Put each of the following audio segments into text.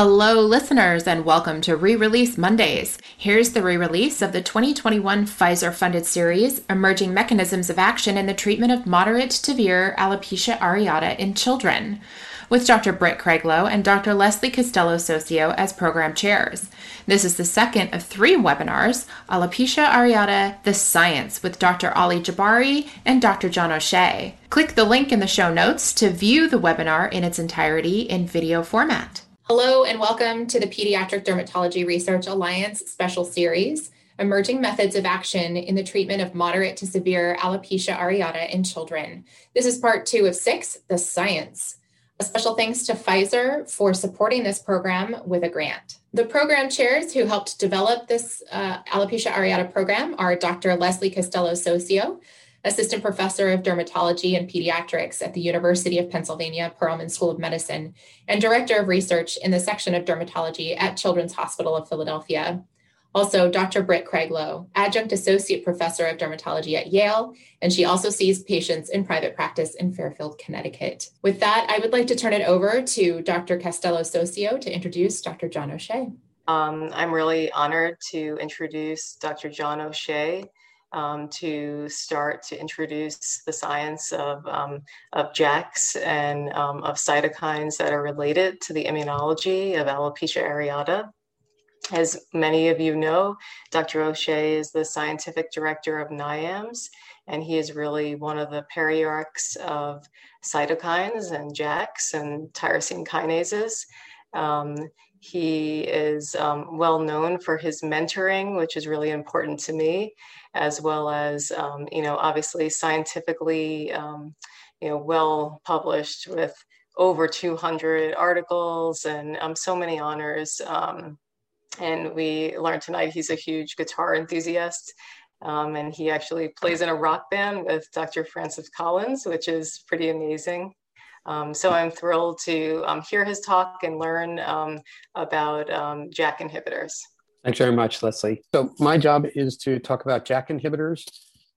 Hello, listeners, and welcome to Re Release Mondays. Here's the re release of the 2021 Pfizer funded series, Emerging Mechanisms of Action in the Treatment of Moderate to Severe Alopecia Areata in Children, with Dr. Britt Craiglow and Dr. Leslie Castelo-Soccio as program chairs. This is the second of three webinars Alopecia Areata The Science with Dr. Ali Jabbari and Dr. John O'Shea. Click the link in the show notes to view the webinar in its entirety in video format. Hello, and welcome to the Pediatric Dermatology Research Alliance special series Emerging Methods of Action in the Treatment of Moderate to Severe Alopecia Areata in Children. This is part two of six The Science. A special thanks to Pfizer for supporting this program with a grant. The program chairs who helped develop this uh, alopecia areata program are Dr. Leslie Castelo-Soccio, assistant professor of dermatology and pediatrics at the University of Pennsylvania Perelman School of Medicine, and director of research in the section of dermatology at Children's Hospital of Philadelphia. Also, Dr. Britt Craiglow, adjunct associate professor of dermatology at Yale, and she also sees patients in private practice in Fairfield, Connecticut. With that, I would like to turn it over to Dr. Castelo-Soccio to introduce Dr. John O'Shea. Um, I'm really honored to introduce Dr. John O'Shea um, to start to introduce the science of, um, of JAKs and um, of cytokines that are related to the immunology of alopecia areata. As many of you know, Dr. O'Shea is the scientific director of NIAMS, and he is really one of the periarchs of cytokines and JAKs and tyrosine kinases. He is um, well known for his mentoring, which is really important to me, as well as, um, you know, obviously scientifically, um, you know, well published with over 200 articles and um, so many honors. Um, and we learned tonight he's a huge guitar enthusiast. Um, and he actually plays in a rock band with Dr. Francis Collins, which is pretty amazing. Um, so I'm thrilled to um, hear his talk and learn um, about um, JAK inhibitors. Thanks very much, Leslie. So my job is to talk about JAK inhibitors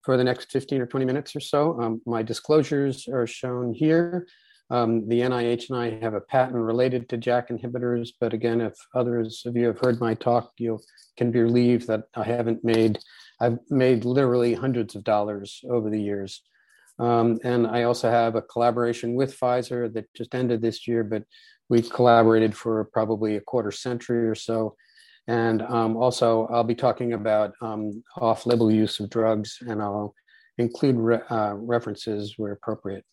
for the next 15 or 20 minutes or so. Um, my disclosures are shown here. Um, the NIH and I have a patent related to JAK inhibitors, but again, if others of you have heard my talk, you can believe that I haven't made, I've made literally hundreds of dollars over the years um, and I also have a collaboration with Pfizer that just ended this year, but we've collaborated for probably a quarter century or so. And um, also, I'll be talking about um, off label use of drugs, and I'll include re- uh, references where appropriate.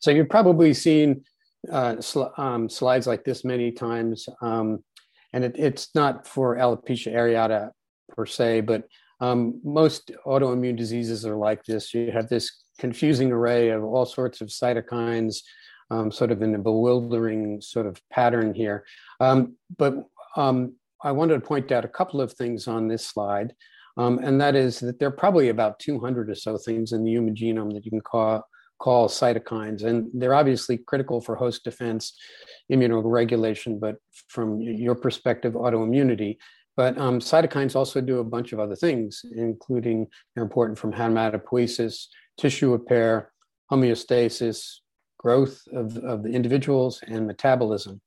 So, you've probably seen uh, sl- um, slides like this many times. Um, and it, it's not for alopecia areata per se, but um, most autoimmune diseases are like this. You have this confusing array of all sorts of cytokines, um, sort of in a bewildering sort of pattern here. Um, but um, I wanted to point out a couple of things on this slide, um, and that is that there are probably about 200 or so things in the human genome that you can call, call cytokines, and they're obviously critical for host defense, immunoregulation, but from your perspective, autoimmunity. But um, cytokines also do a bunch of other things, including they're important from hematopoiesis, tissue repair, homeostasis, growth of, of the individuals, and metabolism.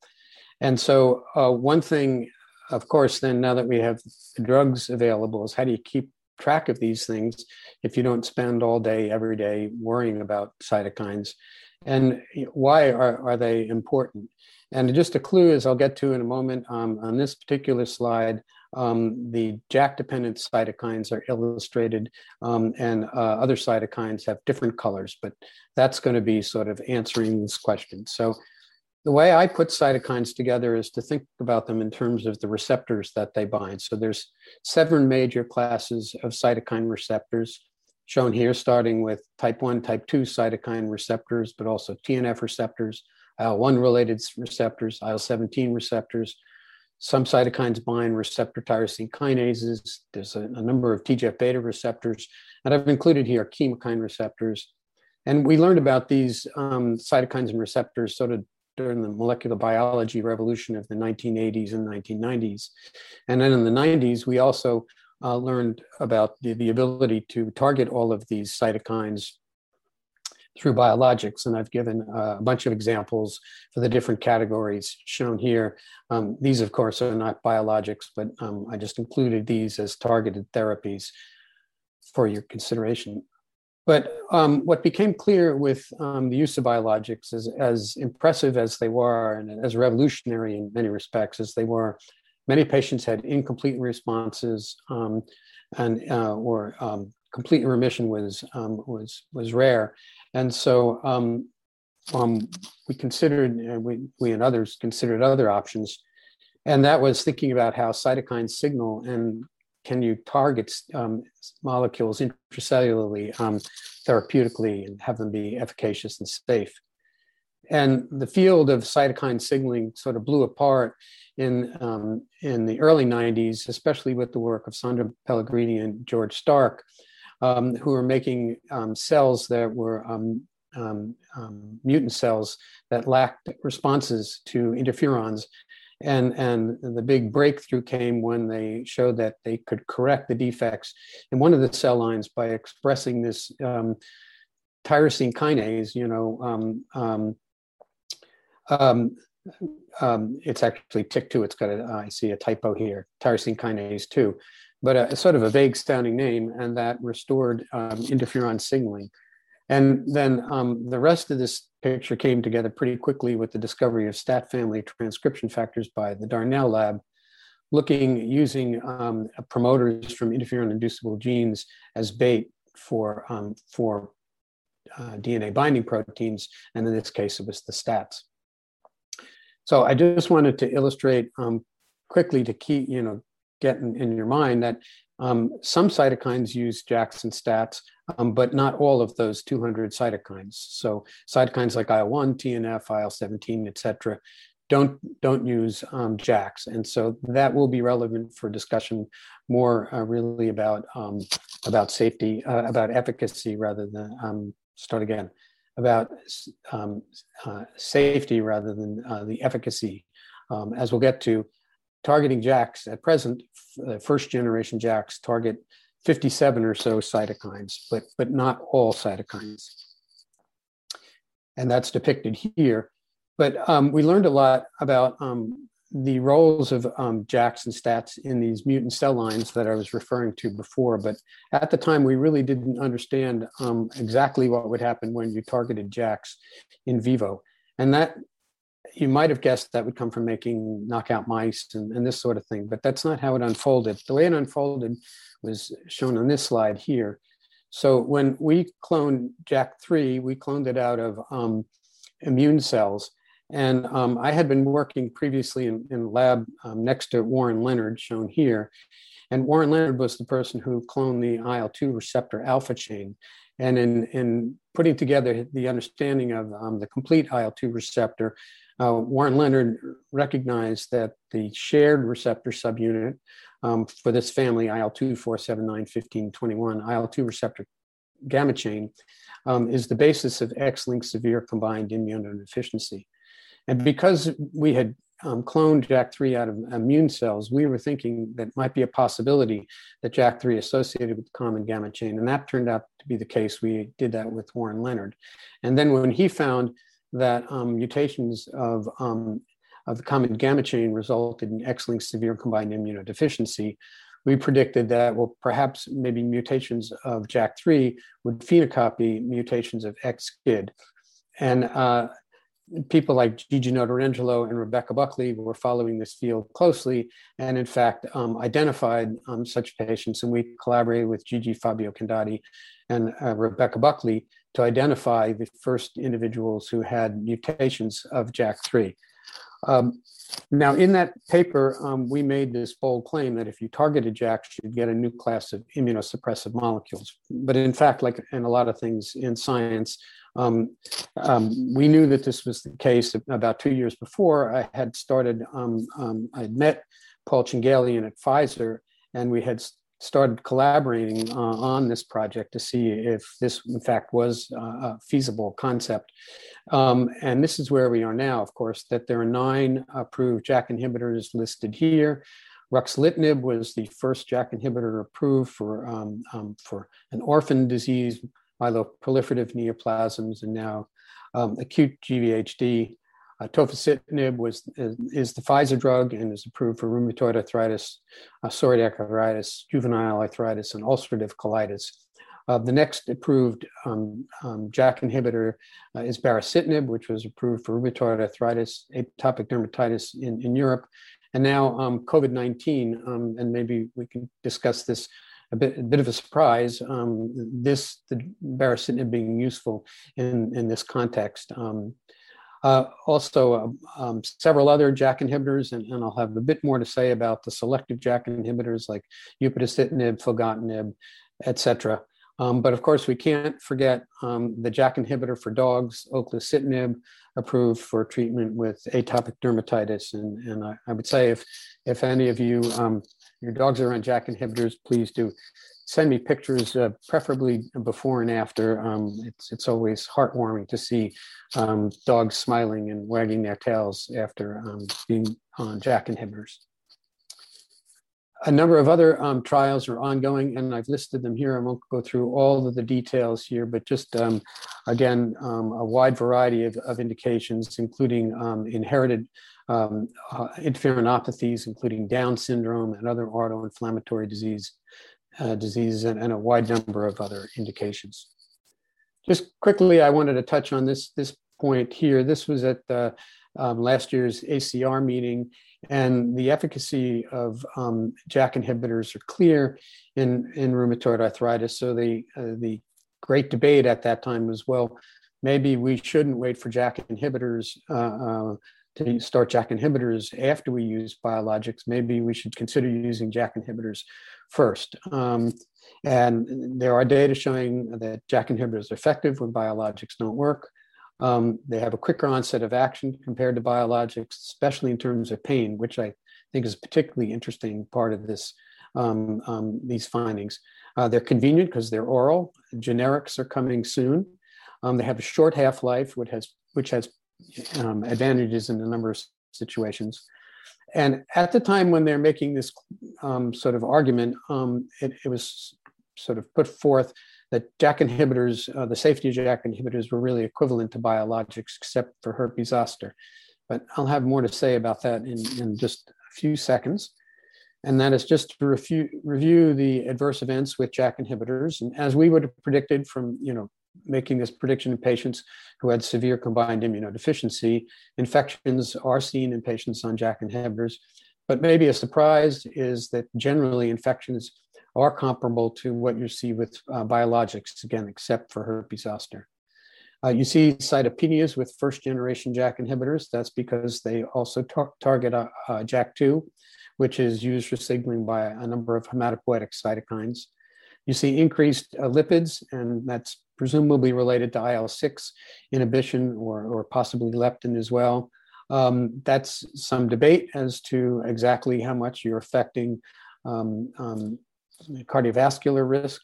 And so, uh, one thing, of course, then now that we have drugs available, is how do you keep track of these things if you don't spend all day, every day worrying about cytokines? And why are, are they important? And just a clue, as I'll get to in a moment, um, on this particular slide, um, the JAK dependent cytokines are illustrated, um, and uh, other cytokines have different colors, but that's going to be sort of answering this question. So, the way I put cytokines together is to think about them in terms of the receptors that they bind. So, there's seven major classes of cytokine receptors shown here, starting with type 1, type 2 cytokine receptors, but also TNF receptors, IL 1 related receptors, IL 17 receptors some cytokines bind receptor tyrosine kinases. There's a, a number of TGF beta receptors, and I've included here chemokine receptors. And we learned about these um, cytokines and receptors sort of during the molecular biology revolution of the 1980s and 1990s. And then in the 90s, we also uh, learned about the, the ability to target all of these cytokines through biologics. And I've given a bunch of examples for the different categories shown here. Um, these, of course, are not biologics, but um, I just included these as targeted therapies for your consideration. But um, what became clear with um, the use of biologics is as impressive as they were and as revolutionary in many respects as they were, many patients had incomplete responses um, and uh, or um, complete remission was um, was was rare, and so um, um, we considered uh, we we and others considered other options, and that was thinking about how cytokines signal and can you target um, molecules intracellularly um, therapeutically and have them be efficacious and safe. And the field of cytokine signaling sort of blew apart in, um, in the early 90s, especially with the work of Sandra Pellegrini and George Stark, um, who were making um, cells that were um, um, um, mutant cells that lacked responses to interferons. And, and the big breakthrough came when they showed that they could correct the defects in one of the cell lines by expressing this tyrosine kinase, you know, um, um, it's actually TYK2. It's got a, I see a typo here, tyrosine kinase 2, but a, sort of a vague sounding name, and that restored um, interferon signaling. And then um, the rest of this picture came together pretty quickly with the discovery of STAT family transcription factors by the Darnell lab, looking using um, promoters from interferon inducible genes as bait for, um, for uh, DNA binding proteins. And in this case, it was the STATs. So I just wanted to illustrate um, quickly to keep, you know, get in, in your mind that um, some cytokines use JAKs and STATs, um, but not all of those 200 cytokines. So cytokines like IL-1, TNF, IL-17, et cetera, don't, don't use um, JAKs. And so that will be relevant for discussion more uh, really about, um, about safety, uh, about efficacy rather than, um, start again, about um, uh, safety rather than uh, the efficacy. Um, as we'll get to, targeting JAKs at present, uh, first generation JAKs target 57 or so cytokines, but, but not all cytokines. And that's depicted here. But um, we learned a lot about um, the roles of um, JAKs and STATs in these mutant cell lines that I was referring to before. But at the time, we really didn't understand um, exactly what would happen when you targeted JAKs in vivo. And that you might have guessed that would come from making knockout mice and, and this sort of thing, but that's not how it unfolded. The way it unfolded was shown on this slide here. So when we cloned JAK3, we cloned it out of um, immune cells and um, I had been working previously in, in lab um, next to Warren Leonard, shown here. And Warren Leonard was the person who cloned the IL 2 receptor alpha chain. And in, in putting together the understanding of um, the complete IL 2 receptor, uh, Warren Leonard recognized that the shared receptor subunit um, for this family, IL 2, 479, 15, 21, IL 2 receptor gamma chain, um, is the basis of X linked severe combined immunodeficiency. And because we had um, cloned JAK3 out of immune cells, we were thinking that might be a possibility that JAK3 associated with common gamma chain. And that turned out to be the case. We did that with Warren Leonard. And then when he found that um, mutations of, um, of the common gamma chain resulted in X-linked severe combined immunodeficiency, we predicted that, well, perhaps maybe mutations of JAK3 would phenocopy mutations of X-SCID. And uh, people like Gigi Notarangelo and Rebecca Buckley were following this field closely and in fact um, identified um, such patients and we collaborated with Gigi Fabio Candotti and uh, Rebecca Buckley to identify the first individuals who had mutations of JAK3. Um, now, in that paper, um, we made this bold claim that if you targeted JAKs, you'd get a new class of immunosuppressive molecules. But in fact, like in a lot of things in science, um, um, we knew that this was the case about two years before. I had started, um, um I had met Paul Changelian at Pfizer, and we had started collaborating uh, on this project to see if this, in fact, was uh, a feasible concept. Um, and this is where we are now, of course, that there are nine approved JAK inhibitors listed here. Ruxolitinib was the first JAK inhibitor approved for, um, um, for an orphan disease myeloproliferative neoplasms, and now um, acute GVHD. Uh, tofacitinib was is, is, the Pfizer drug and is approved for rheumatoid arthritis, uh, psoriatic arthritis, juvenile arthritis, and ulcerative colitis. Uh, the next approved um, um, JAK inhibitor uh, is baricitinib, which was approved for rheumatoid arthritis, atopic dermatitis in, in Europe, and now um, COVID 19. Um, and maybe we can discuss this a bit, a bit of a surprise. Um, this, the baricitinib being useful in, in this context. Um, uh, also, um, several other JAK inhibitors, and, and, I'll have a bit more to say about the selective JAK inhibitors like upadacitinib, filgotinib, etc. Um, but of course, we can't forget um, the JAK inhibitor for dogs, oclacitinib, approved for treatment with atopic dermatitis. And, and I, I would say if, if any of you, um, your dogs are on JAK inhibitors, please do send me pictures, uh, preferably before and after. Um, it's, it's always heartwarming to see um, dogs smiling and wagging their tails after um, being on JAK inhibitors a number of other um, trials are ongoing, and I've listed them here. I won't go through all of the details here, but just um, again, um, a wide variety of, of indications, including inherited um, uh, interferonopathies, including Down syndrome and other autoinflammatory disease uh, diseases, and, and, a wide number of other indications. Just quickly, I wanted to touch on this this point here. This was at um, last year's ACR meeting, and the efficacy of um, JAK inhibitors are clear in, in rheumatoid arthritis. So the, uh, the great debate at that time was, well, maybe we shouldn't wait for JAK inhibitors uh, uh, to start JAK inhibitors after we use biologics. Maybe we should consider using JAK inhibitors first. Um, and there are data showing that JAK inhibitors are effective when biologics don't work. Um, they have a quicker onset of action compared to biologics, especially in terms of pain, which I think is a particularly interesting part of this um, um, these findings. Uh, they're convenient because they're oral. Generics are coming soon. Um, they have a short half life, which has which has um, advantages in a number of situations. And at the time when they're making this um, sort of argument, it, it was sort of put forth that JAK inhibitors, uh, the safety of JAK inhibitors were really equivalent to biologics except for herpes zoster. But I'll have more to say about that in, in just a few seconds. And that is just to review, review the adverse events with JAK inhibitors. And as we would have predicted from, you know, making this prediction in patients who had severe combined immunodeficiency, infections are seen in patients on JAK inhibitors. But maybe a surprise is that generally infections are comparable to what you see with uh, biologics, again, except for herpes zoster. Uh, you see cytopenias with first generation JAK inhibitors. That's because they also tar- target uh, uh JAK2, which is used for signaling by a number of hematopoietic cytokines. You see increased uh, lipids, and that's presumably related to IL 6 inhibition or, or possibly leptin as well. Um, that's some debate as to exactly how much you're affecting um, um, cardiovascular risk.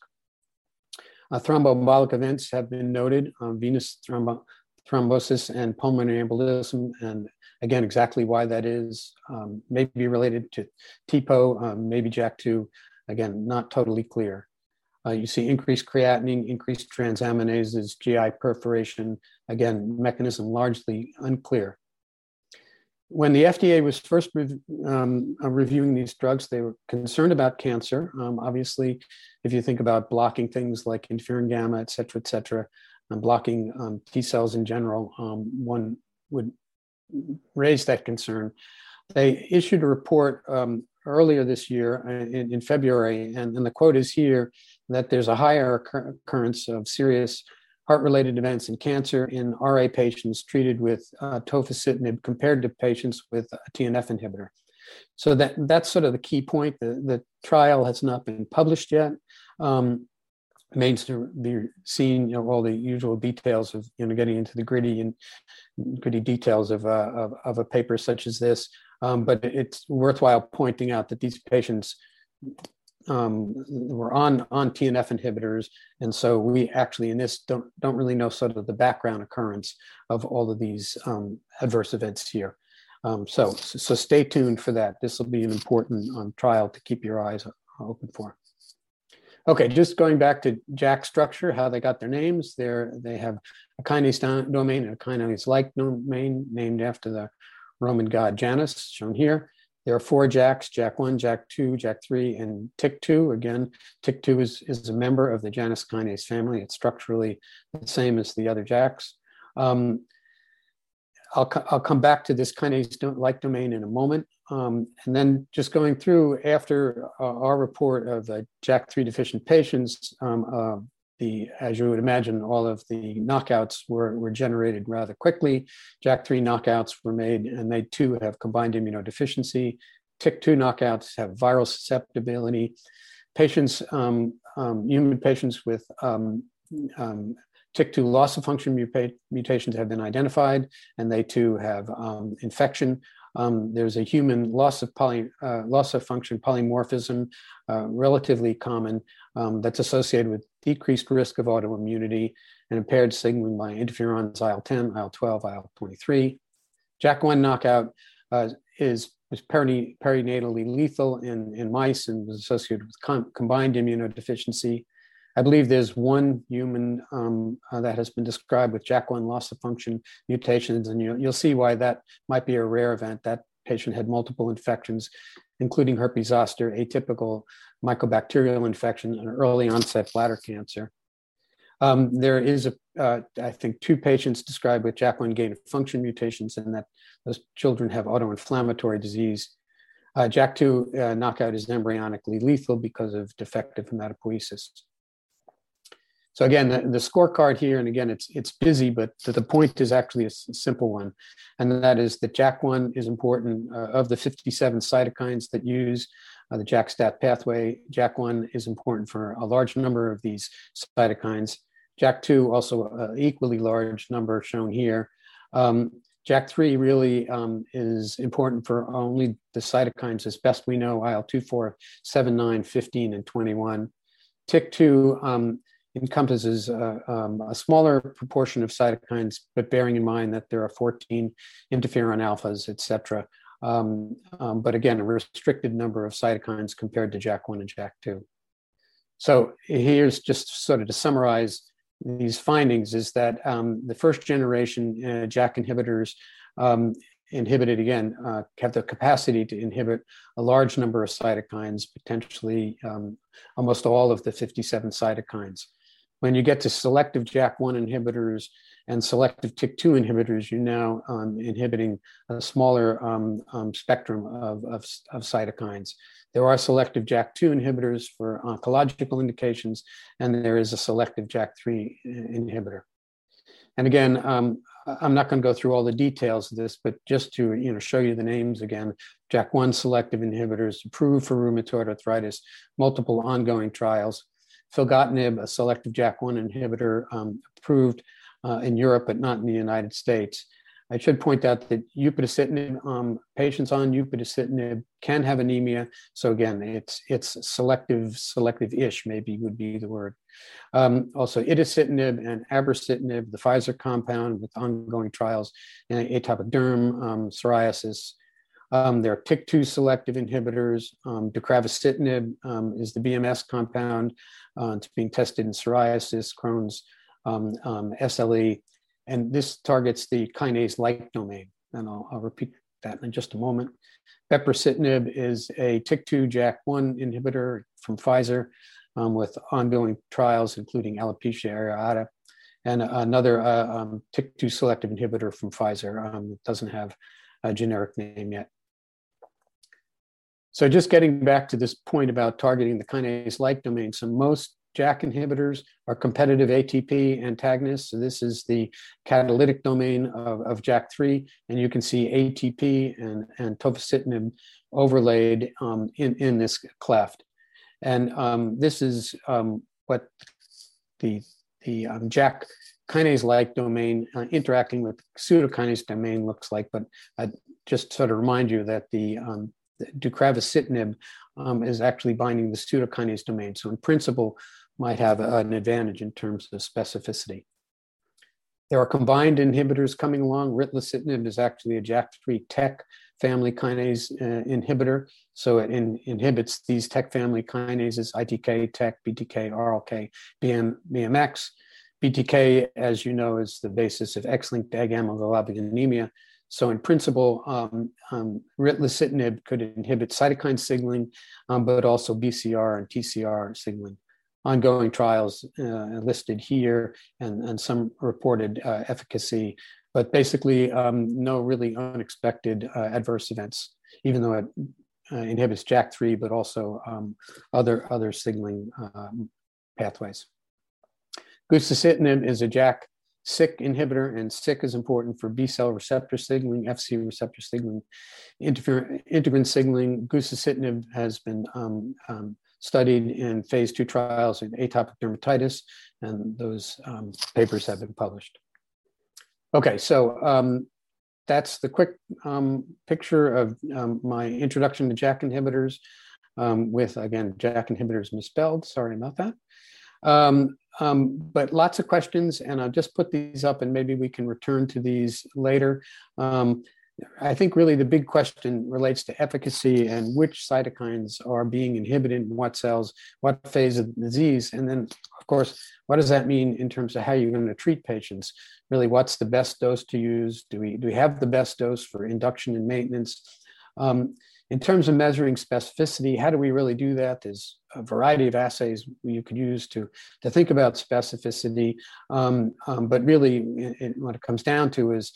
Uh, thromboembolic events have been noted, venous thrombo- thrombosis and pulmonary embolism, and again, exactly why that is um, may be related to TPO, um, maybe JAK2, again, not totally clear. Uh, you see increased creatinine, increased transaminases, GI perforation, again, mechanism largely unclear when the FDA was first um, uh, reviewing these drugs, they were concerned about cancer. Um, obviously, if you think about blocking things like interferon gamma, et cetera, et cetera, and blocking um, T cells in general, um, one would raise that concern. They issued a report um, earlier this year uh, in, in February, and, and, the quote is here that there's a higher occurrence of serious heart-related events and cancer in RA patients treated with uh, tofacitinib compared to patients with a TNF inhibitor. So that that's sort of the key point. The, the trial has not been published yet. Um, remains to be seen, you know, all the usual details of, you know, getting into the gritty and gritty details of, uh, of, of, a paper such as this. Um, but it's worthwhile pointing out that these patients um, we're on on TNF inhibitors, and so we actually in this don't don't really know sort of the background occurrence of all of these um, adverse events here. Um, so so stay tuned for that. This will be an important um, trial to keep your eyes open for. Okay, just going back to JAK structure, how they got their names. They're, they have a kinase domain and a kinase-like domain named after the Roman god Janus, shown here. There are four JAKs, jack one, jack two, jack three, and TYK2. Again, TYK2 is, is a member of the Janus kinase family. It's structurally the same as the other JAKs. Um, I'll, I'll come back to this kinase-like domain in a moment. Um, and then just going through after uh, our report of the JAK3 deficient patients, um, uh, the, as you would imagine, all of the knockouts were, were generated rather quickly. JAK3 knockouts were made, and they too have combined immunodeficiency. TYK2 knockouts have viral susceptibility. Patients, um, um, human patients with um, um TYK2 loss of function muta- mutations have been identified, and they too have um, infection. Um, there's a human loss of poly, uh, loss of function polymorphism, uh, relatively common, um, that's associated with decreased risk of autoimmunity and impaired signaling by interferons IL-10, IL-12, IL-23. JAK1 knockout uh, is, perinatally lethal in, in mice and was associated with com- combined immunodeficiency. I believe there's one human um, uh, that has been described with JAK1 loss of function mutations, and you'll, you'll see why that might be a rare event. That patient had multiple infections, including herpes zoster, atypical mycobacterial infection, and early onset bladder cancer. Um, there is, a, uh, I think, two patients described with JAK1 gain of function mutations, and that those children have autoinflammatory disease. Uh, JAK2 uh, knockout is embryonically lethal because of defective hematopoiesis. So again, the, the, scorecard here, and again, it's it's busy, but the point is actually a simple one, and that is that JAK1 is important. Uh, of the 57 cytokines that use uh, the JAK-STAT pathway, JAK1 is important for a large number of these cytokines. JAK2 also an equally large number shown here. Um, JAK3 really um, is important for only the cytokines as best we know, IL-2, 4, 7, 9, 15, and 21. TYK2 um, encompasses uh, um, a smaller proportion of cytokines, but bearing in mind that there are 14 interferon alphas, et cetera. Um, um, but again, a restricted number of cytokines compared to JAK1 and JAK2. So here's just sort of to summarize these findings is that um, the first generation uh, JAK inhibitors um, inhibited again uh, have the capacity to inhibit a large number of cytokines, potentially um, almost all of the 57 cytokines. When you get to selective JAK1 inhibitors and selective TYK2 inhibitors, you're now um, inhibiting a smaller um, um, spectrum of, of, of, cytokines. There are selective JAK2 inhibitors for oncological indications, and there is a selective JAK3 inhibitor. And again, um, I'm not going to go through all the details of this, but just to you know show you the names again, JAK1 selective inhibitors approved for rheumatoid arthritis, multiple ongoing trials filgotinib, a selective JAK1 inhibitor, um, approved uh, in Europe, but not in the United States. I should point out that upadacitinib, um, patients on upadacitinib can have anemia. So again, it's it's selective, selective-ish maybe would be the word. Um, also, itacitinib and abrocitinib, the Pfizer compound with ongoing trials in atopic derm, um, psoriasis. Um, there are TYK2 selective inhibitors. Um, um, is the BMS compound. Uh, it's being tested in psoriasis, Crohn's, um, um, SLE, and this targets the kinase-like domain. And I'll, I'll, repeat that in just a moment. Brepocitinib is a TYK2 JAK1 inhibitor from Pfizer um, with ongoing trials, including alopecia areata, and another uh, um, TYK2 selective inhibitor from Pfizer. Doesn't have a generic name yet. So just getting back to this point about targeting the kinase-like domain, so most JAK inhibitors are competitive ATP antagonists. So this is the catalytic domain of, of JAK3, and you can see ATP and, and tofacitinib overlaid um, in, in this cleft. And um, this is um, what the, the um, JAK kinase-like domain uh, interacting with pseudokinase domain looks like, but I just sort of remind you that the deucravacitinib um, is actually binding the pseudokinase domain. So in principle, might have an advantage in terms of specificity. There are combined inhibitors coming along. Ritlecitinib is actually a JAK3 TEC family kinase uh, inhibitor. So it in, inhibits these TEC family kinases, ITK, TEC, BTK, RLK, BM, BMX. BTK, as you know, is the basis of X-linked agammaglobulinemia. So in principle, um, um, could inhibit cytokine signaling, um, but also BCR and TCR signaling. Ongoing trials uh, listed here and, and some reported uh, efficacy, but basically um, no really unexpected uh, adverse events, even though it uh, inhibits JAK3, but also um, other, other signaling um, pathways. Gusacitinib is a JAK SYK inhibitor, and SYK is important for B cell receptor signaling, FC receptor signaling, integrin signaling. Gusacitinib has been um, um, studied in phase two trials in atopic dermatitis, and those um, papers have been published. Okay, so um, that's the quick um, picture of um, my introduction to JAK inhibitors with, again, JAK inhibitors misspelled. Sorry about that. Um, um, but lots of questions, and I'll just put these up and maybe we can return to these later. Um, I think really the big question relates to efficacy and which cytokines are being inhibited in what cells, what phase of the disease. And then, of course, what does that mean in terms of how you're going to treat patients? Really, what's the best dose to use? Do we, do we have the best dose for induction and maintenance? Um, in terms of measuring specificity, how do we really do that? There's a variety of assays you could use to, to think about specificity. Um, um, but really, it, it, what it comes down to is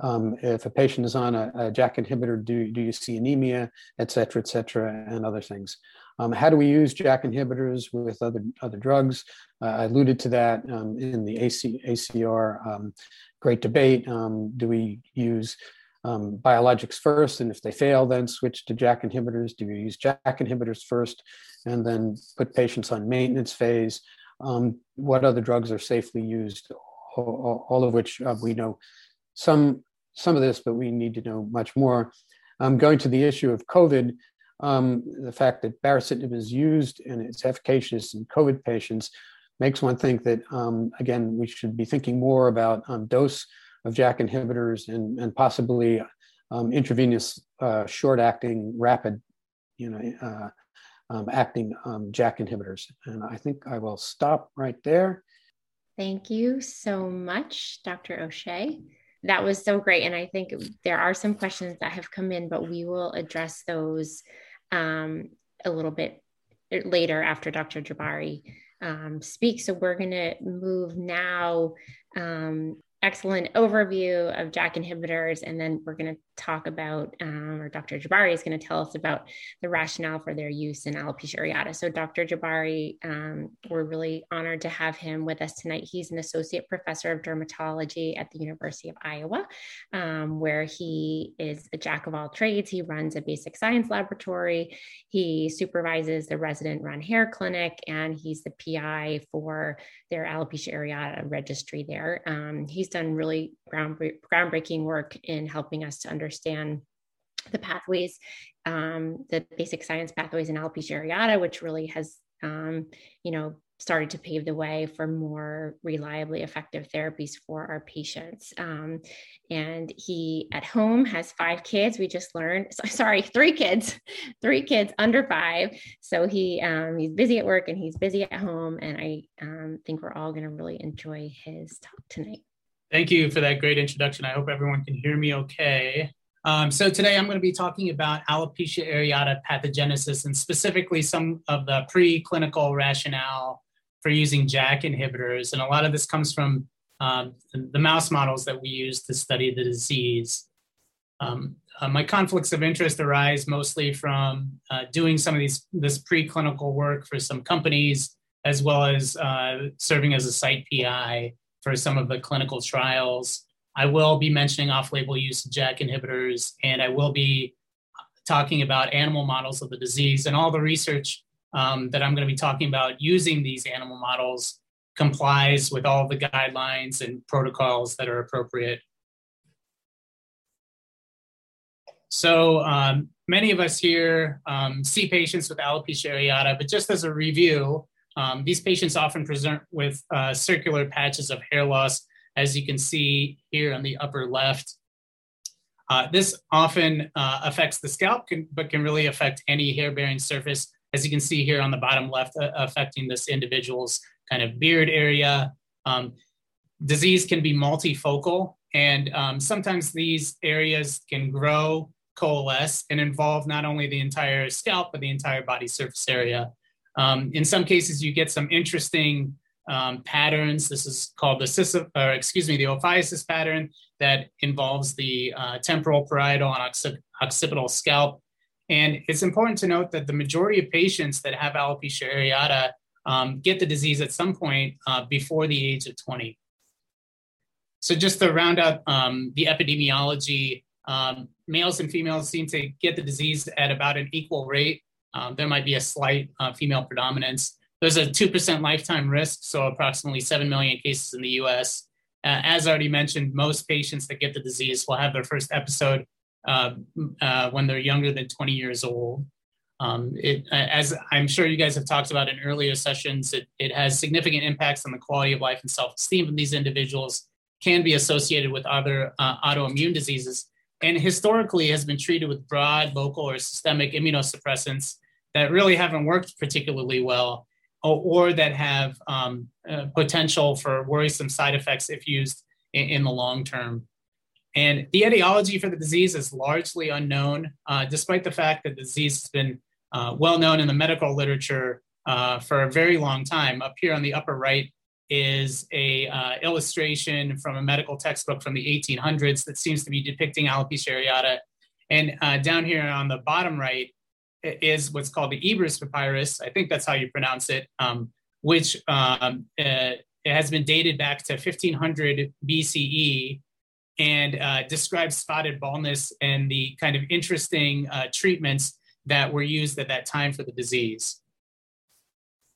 um, if a patient is on a, a, JAK inhibitor, do, do you see anemia, et cetera, et cetera, and other things. Um, how do we use JAK inhibitors with other, other drugs? Uh, I alluded to that um, in the AC, ACR um, great debate. do we use um, biologics first, and if they fail, then switch to JAK inhibitors. Do you use JAK inhibitors first, and then put patients on maintenance phase? Um, what other drugs are safely used? All, of which uh, we know some some of this, but we need to know much more. Um, going to the issue of COVID, um, the fact that baricitinib is used and it's efficacious in COVID patients makes one think that um, again we should be thinking more about um, dose of JAK inhibitors and, and possibly um, intravenous uh, short-acting, rapid, you know, uh, um, acting um, JAK inhibitors. And I think I will stop right there. Thank you so much, Dr. O'Shea. That was so great. And I think there are some questions that have come in, but we will address those um, a little bit later after Dr. Jabbari um, speaks. So we're going to move now um, excellent overview of JAK inhibitors, and then we're going to talk about, um, or Dr. Jabbari is going to tell us about the rationale for their use in alopecia areata. So, Dr. Jabbari, um, we're really honored to have him with us tonight. He's an associate professor of dermatology at the University of Iowa, um, where he is a jack of all trades. He runs a basic science laboratory, he supervises the resident run hair clinic, and he's the PI for their alopecia areata registry there. Um, he's done really groundbreaking work in helping us to understand understand the pathways, um, the basic science pathways in alopecia areata, which really has, um, you know, started to pave the way for more reliably effective therapies for our patients. Um, and he at home has five kids. We just learned, sorry, three kids, three kids under five. So he um, he's busy at work and he's busy at home. And I um, think we're all going to really enjoy his talk tonight. Thank you for that great introduction. I hope everyone can hear me okay. Um, so today I'm going to be talking about alopecia areata pathogenesis and specifically some of the preclinical rationale for using JAK inhibitors. And a lot of this comes from um, the mouse models that we use to study the disease. Um, uh, my conflicts of interest arise mostly from uh, doing some of these this preclinical work for some companies, as well as uh, serving as a site PI for some of the clinical trials. I will be mentioning off label use of JAK inhibitors, and I will be talking about animal models of the disease and all the research um, that I'm going to be talking about using these animal models complies with all the guidelines and protocols that are appropriate. So um, many of us here um, see patients with alopecia areata, but just as a review, um, these patients often present with uh, circular patches of hair loss, as you can see here on the upper left. Uh, this often uh, affects the scalp, can, but can really affect any hair bearing surface, as you can see here on the bottom left, uh, affecting this individual's kind of beard area. Um, disease can be multifocal, and um, sometimes these areas can grow, coalesce, and involve not only the entire scalp, but the entire body surface area. Um, in some cases, you get some interesting um, patterns. This is called the or excuse me, the ophiasis pattern that involves the uh, temporal, parietal, and occipital scalp. And it's important to note that the majority of patients that have alopecia areata um, get the disease at some point uh, before the age of 20. So just to round out um, the epidemiology, um, males and females seem to get the disease at about an equal rate. Um, there might be a slight uh, female predominance. There's a 2% lifetime risk, so approximately 7 million cases in the US. Uh, as already mentioned, most patients that get the disease will have their first episode uh, uh, when they're younger than 20 years old. Um, it, as I'm sure you guys have talked about in earlier sessions, it, it has significant impacts on the quality of life and self esteem of these individuals, can be associated with other uh, autoimmune diseases, and historically has been treated with broad, local, or systemic immunosuppressants that really haven't worked particularly well or, or that have um, uh, potential for worrisome side effects if used in, in, the long term. And the etiology for the disease is largely unknown, uh, despite the fact that the disease has been uh, well known in the medical literature uh, for a very long time. Up here on the upper right is a uh, illustration from a medical textbook from the 1800s that seems to be depicting alopecia areata. And uh, down here on the bottom right is what's called the Ebers Papyrus. I think that's how you pronounce it, um, which um, uh, has been dated back to 1500 BCE and uh, describes spotted baldness and the kind of interesting uh, treatments that were used at that time for the disease.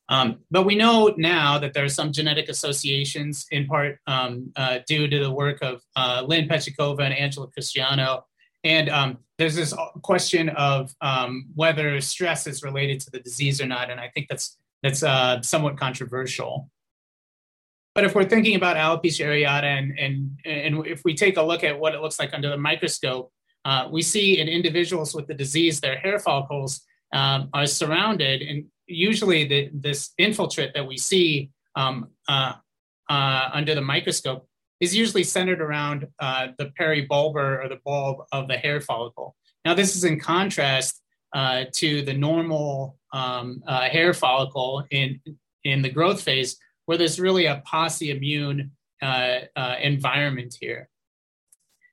Um, but we know now that there are some genetic associations, in part um, uh, due to the work of uh, Lynn Petukhova and Angela Christiano, and um, there's this question of um, whether stress is related to the disease or not, and I think that's that's uh, somewhat controversial. But if we're thinking about alopecia areata, and, and and if we take a look at what it looks like under the microscope, uh, we see in individuals with the disease, their hair follicles um, are surrounded, and usually the, this infiltrate that we see um, uh, uh under the microscope is usually centered around uh, the peribulbar or the bulb of the hair follicle. Now, this is in contrast uh, to the normal um, uh, hair follicle in, in the growth phase, where there's really a pauci immune uh, uh, environment here.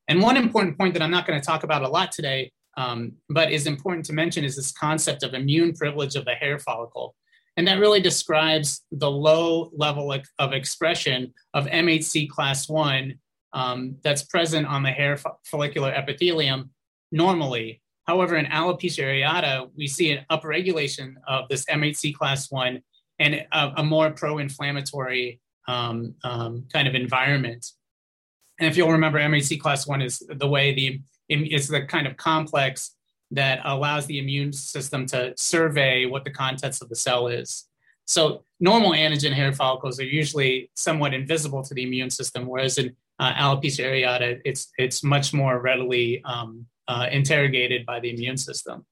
And one important point that I'm not going to talk about a lot today, um, but is important to mention, is this concept of immune privilege of the hair follicle. And that really describes the low level of expression of MHC class 1 um, that's present on the hair follicular epithelium normally. However, in alopecia areata, we see an upregulation of this MHC class 1 and a, a more pro inflammatory um, um, kind of environment. And if you'll remember, MHC class 1 is the way the it's the kind of complex that allows the immune system to survey what the contents of the cell is. So normal antigen hair follicles are usually somewhat invisible to the immune system, whereas in uh, alopecia areata, it's it's much more readily um, uh, interrogated by the immune system.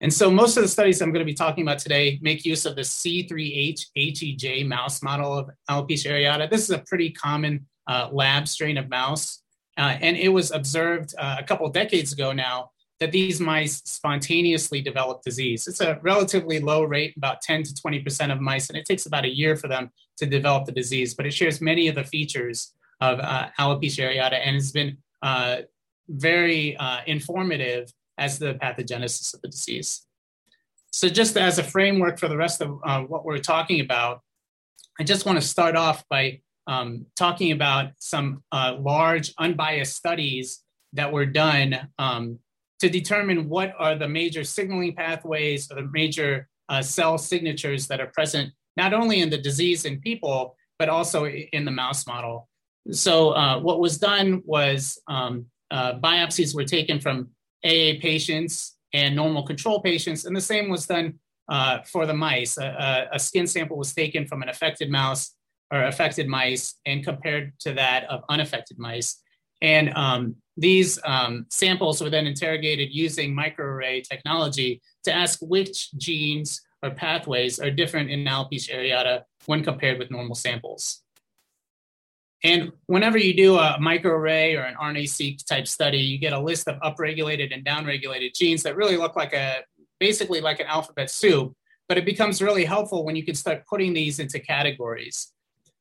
And so most of the studies I'm going to be talking about today make use of the C3H HEJ mouse model of alopecia areata. This is a pretty common uh, lab strain of mouse. Uh, and it was observed uh, a couple decades ago now that these mice spontaneously develop disease. It's a relatively low rate, about 10 to 20% of mice, and it takes about a year for them to develop the disease, but it shares many of the features of uh, alopecia areata and has been uh, very uh, informative as the pathogenesis of the disease. So just as a framework for the rest of uh, what we're talking about, I just want to start off by um, talking about some uh, large unbiased studies that were done um, to determine what are the major signaling pathways or the major uh, cell signatures that are present not only in the disease in people, but also in the mouse model. So, uh, what was done was um, uh, biopsies were taken from AA patients and normal control patients, and the same was done uh, for the mice. A, a, skin sample was taken from an affected mouse or affected mice and compared to that of unaffected mice. And um, these um, samples were then interrogated using microarray technology to ask which genes or pathways are different in alopecia areata when compared with normal samples. And whenever you do a microarray or an RNA-seq type study, you get a list of upregulated and downregulated genes that really look like a basically like an alphabet soup. But it becomes really helpful when you can start putting these into categories.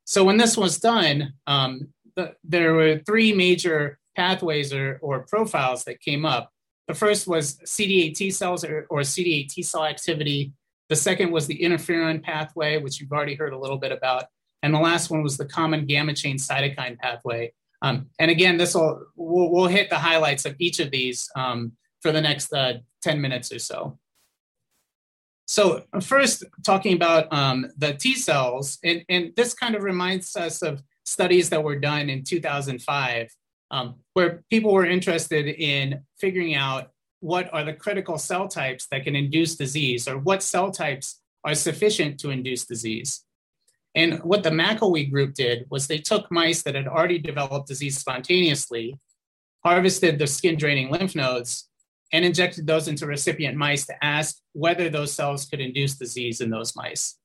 So when this was done, um, the, there were three major pathways or, or profiles that came up. The first was CD8 T cells or, or CD8 T cell activity. The second was the interferon pathway, which you've already heard a little bit about. And the last one was the common gamma chain cytokine pathway. Um, and again, this will we'll, we'll, hit the highlights of each of these um, for the next uh, 10 minutes or so. So first, talking about um, the T cells, and, and, this kind of reminds us of studies that were done in 2005, um, where people were interested in figuring out what are the critical cell types that can induce disease, or what cell types are sufficient to induce disease. And what the McElwee group did was they took mice that had already developed disease spontaneously, harvested the skin draining lymph nodes, and injected those into recipient mice to ask whether those cells could induce disease in those mice.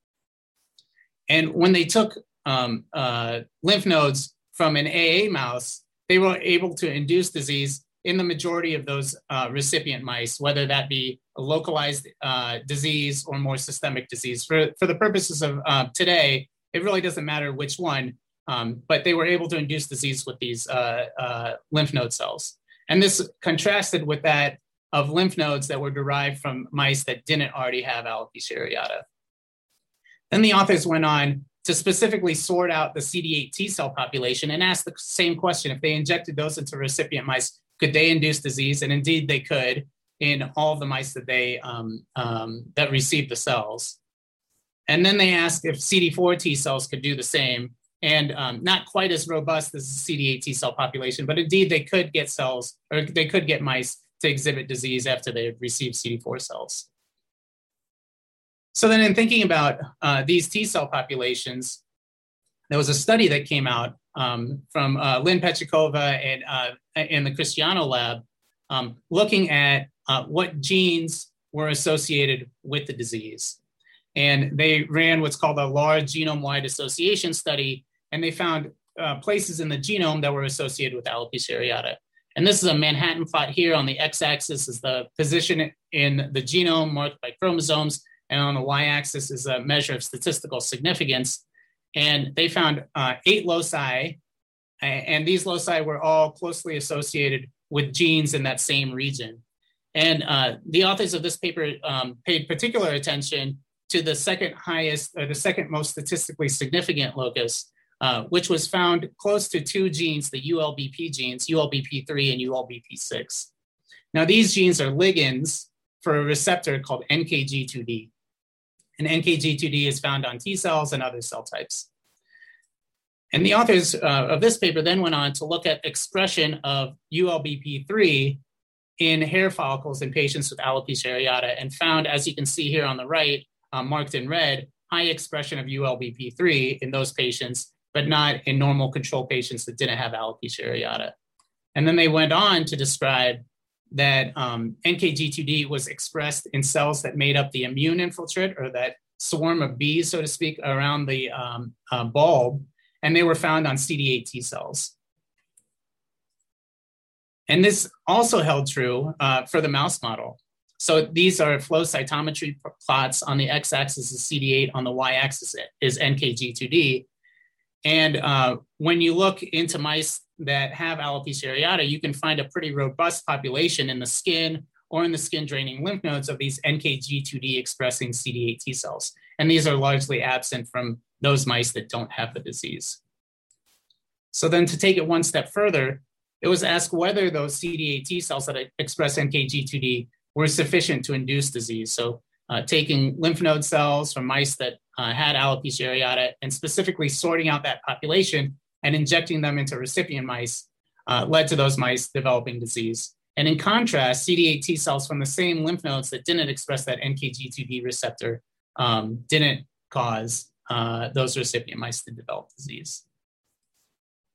And when they took um, uh, lymph nodes from an AA mouse, they were able to induce disease in the majority of those uh, recipient mice, whether that be a localized uh, disease or more systemic disease. For, for the purposes of uh, today, it really doesn't matter which one, um, but they were able to induce disease with these uh, uh, lymph node cells. And this contrasted with that of lymph nodes that were derived from mice that didn't already have alopecia areata. Then the authors went on to specifically sort out the CD8 T cell population and ask the same question. If they injected those into recipient mice, could they induce disease? And indeed they could in all the mice that they um, um, that received the cells. And then they asked if CD4 T cells could do the same, and um, not quite as robust as the CD8 T cell population, but indeed they could get cells or they could get mice to exhibit disease after they have received CD4 cells. So then in thinking about uh, these T cell populations, there was a study that came out um, from uh, Lynn Petukhova and uh, the Christiano lab um, looking at uh, what genes were associated with the disease. And they ran what's called a large genome-wide association study, and they found uh, places in the genome that were associated with alopecia areata. And this is a Manhattan plot here. On the x-axis is the position in the genome marked by chromosomes, and on the y-axis is a measure of statistical significance. And they found uh, eight loci, and these loci were all closely associated with genes in that same region. And uh, the authors of this paper um, paid particular attention to the second highest, or the second most statistically significant locus, uh, which was found close to two genes, the ULBP genes, ULBP3 and ULBP6. Now, these genes are ligands for a receptor called NKG2D. And NKG2D is found on T cells and other cell types. And the authors uh, of this paper then went on to look at expression of ULBP3 in hair follicles in patients with alopecia areata and found, as you can see here on the right, uh, marked in red, high expression of ULBP3 in those patients but not in normal control patients that didn't have alopecia areata. And then they went on to describe that um, NKG2D was expressed in cells that made up the immune infiltrate or that swarm of bees, so to speak, around the um, uh, bulb, and they were found on CD8 T cells. And this also held true uh, for the mouse model. So these are flow cytometry plots. On the x-axis is CD8, on the y-axis is NKG2D. And uh, when you look into mice that have alopecia areata, you can find a pretty robust population in the skin or in the skin draining lymph nodes of these NKG2D expressing CD8 T cells. And these are largely absent from those mice that don't have the disease. So then to take it one step further, it was asked whether those CD8 T cells that express NKG2D were sufficient to induce disease. So uh, taking lymph node cells from mice that uh, had alopecia areata and specifically sorting out that population and injecting them into recipient mice uh, led to those mice developing disease. And in contrast, CD8 T cells from the same lymph nodes that didn't express that NKG2D receptor um, didn't cause uh, those recipient mice to develop disease.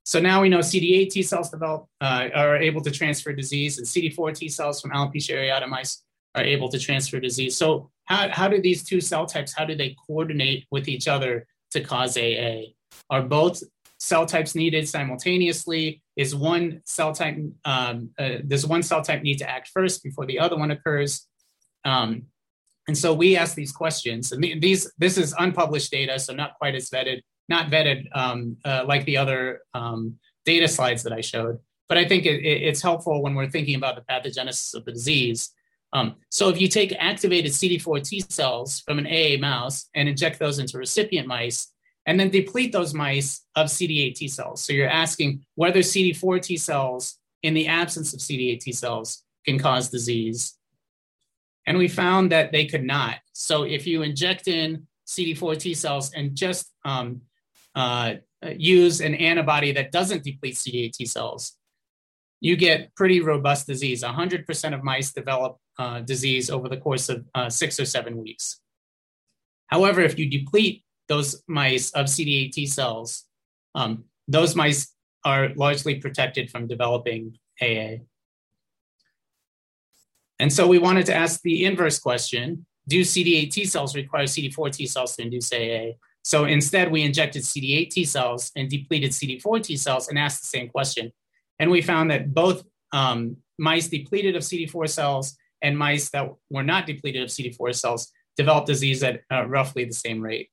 So now we know CD8 T cells develop uh, are able to transfer disease, and CD4 T cells from alopecia areata mice are able to transfer disease. So how, how do these two cell types how do they coordinate with each other to cause AA? Are both cell types needed simultaneously? Is one cell type um, uh, does one cell type need to act first before the other one occurs? Um, and so we ask these questions. And these this is unpublished data, so not quite as vetted, not vetted um, uh, like the other um, data slides that I showed. But I think it, it, it's helpful when we're thinking about the pathogenesis of the disease. Um, so if you take activated CD4 T cells from an AA mouse and inject those into recipient mice, and then deplete those mice of CD8 T cells. So you're asking whether CD4 T cells, in the absence of CD8 T cells, can cause disease. And we found that they could not. So if you inject in CD4 T cells and just um, uh, use an antibody that doesn't deplete CD8 T cells, you get pretty robust disease. 100% of mice develop uh, disease over the course of uh, six or seven weeks. However, if you deplete those mice of CD8 T cells, um, those mice are largely protected from developing AA. And so we wanted to ask the inverse question Do CD8 T cells require CD4 T cells to induce AA? So instead, we injected CD8 T cells and depleted CD4 T cells and asked the same question. And we found that both um, mice depleted of CD4 cells and mice that were not depleted of CD4 cells developed disease at uh, roughly the same rate.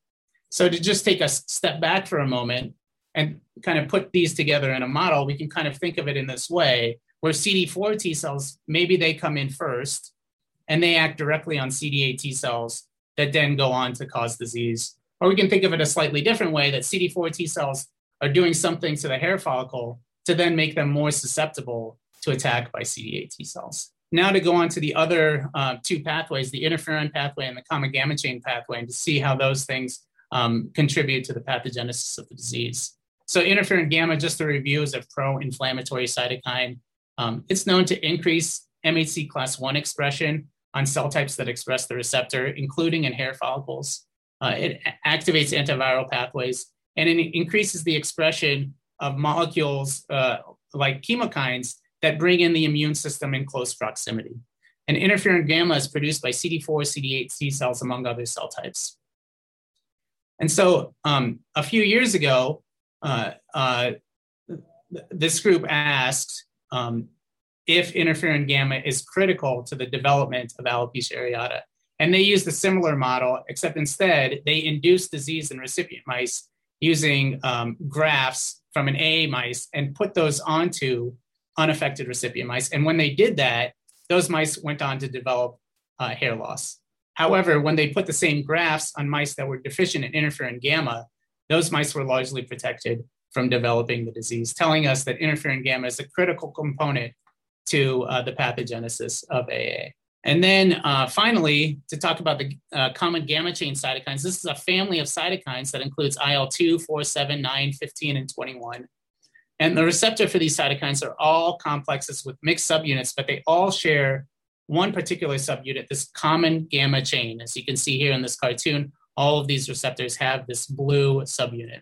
So to just take a step back for a moment and kind of put these together in a model, we can kind of think of it in this way, where CD4 T cells, maybe they come in first and they act directly on CD8 T cells that then go on to cause disease. Or we can think of it a slightly different way that CD4 T cells are doing something to the hair follicle to then make them more susceptible to attack by CD8 T cells. Now to go on to the other uh, two pathways, the interferon pathway and the common gamma chain pathway, and to see how those things um, contribute to the pathogenesis of the disease. So interferon gamma, just to review, is a pro-inflammatory cytokine. Um, it's known to increase MHC class 1 expression on cell types that express the receptor, including in hair follicles. Uh, it activates antiviral pathways and it increases the expression of molecules uh, like chemokines that bring in the immune system in close proximity. And interferon gamma is produced by CD4, CD8 T cells, among other cell types. And so um, a few years ago, uh, uh, this group asked um, if interferon gamma is critical to the development of alopecia areata. And they used a similar model, except instead they induced disease in recipient mice using um, grafts from an AA mice and put those onto unaffected recipient mice. And when they did that, those mice went on to develop uh, hair loss. However, when they put the same grafts on mice that were deficient in interferon gamma, those mice were largely protected from developing the disease, telling us that interferon gamma is a critical component to uh, the pathogenesis of AA. And then uh, finally, to talk about the uh, common gamma chain cytokines, this is a family of cytokines that includes IL 2, 4, 7, 9, 15, and 21. And the receptor for these cytokines are all complexes with mixed subunits, but they all share one particular subunit, this common gamma chain. As you can see here in this cartoon, all of these receptors have this blue subunit.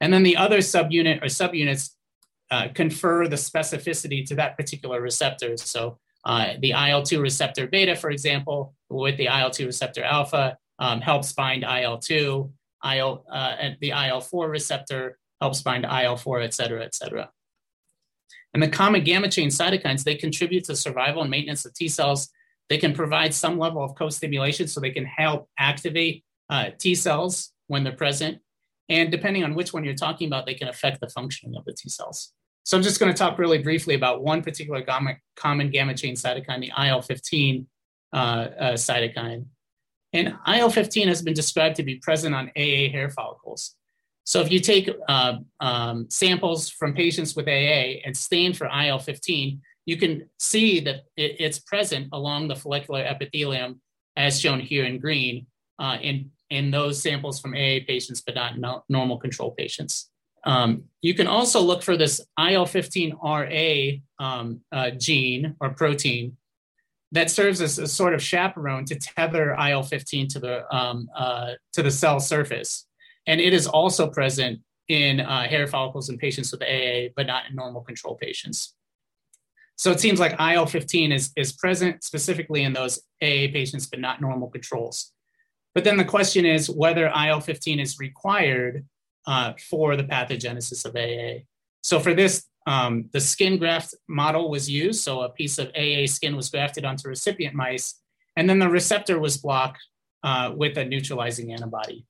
And then the other subunit or subunits uh, confer the specificity to that particular receptor. So uh, the IL-2 receptor beta, for example, with the IL-2 receptor alpha, um, helps bind IL-2. IL, uh, and the IL-4 receptor helps bind IL-4, et cetera, et cetera. And the common gamma chain cytokines, they contribute to survival and maintenance of T cells. They can provide some level of co-stimulation so they can help activate uh, T cells when they're present. And depending on which one you're talking about, they can affect the functioning of the T cells. So I'm just going to talk really briefly about one particular gamma, common gamma chain cytokine, the IL-15 uh, uh, cytokine. And IL-15 has been described to be present on AA hair follicles. So if you take uh, um, samples from patients with AA and stain for IL-15, you can see that it, it's present along the follicular epithelium as shown here in green uh, in, in those samples from AA patients, but not no, normal control patients. Um, you can also look for this IL-15RA um, uh, gene or protein that serves as a sort of chaperone to tether IL-15 to the, um, uh, to the cell surface and it is also present in uh, hair follicles in patients with AA, but not in normal control patients. So it seems like IL 15 is, is present specifically in those AA patients, but not normal controls. But then the question is whether IL 15 is required uh, for the pathogenesis of AA. So for this, um, the skin graft model was used. So a piece of AA skin was grafted onto recipient mice, and then the receptor was blocked uh, with a neutralizing antibody.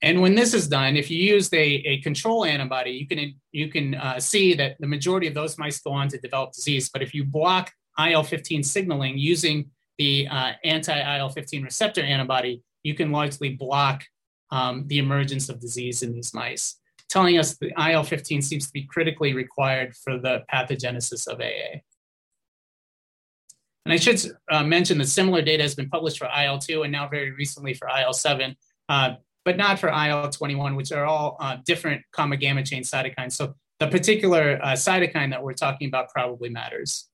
And when this is done, if you use a, a control antibody, you can, you can uh, see that the majority of those mice go on to develop disease. But if you block IL 15 signaling using the uh, anti IL 15 receptor antibody, you can largely block um, the emergence of disease in these mice, telling us the IL 15 seems to be critically required for the pathogenesis of AA. And I should uh, mention that similar data has been published for IL 2 and now very recently for IL 7. Uh, but not for IL 21, which are all uh, different gamma gamma chain cytokines. So the particular uh, cytokine that we're talking about probably matters.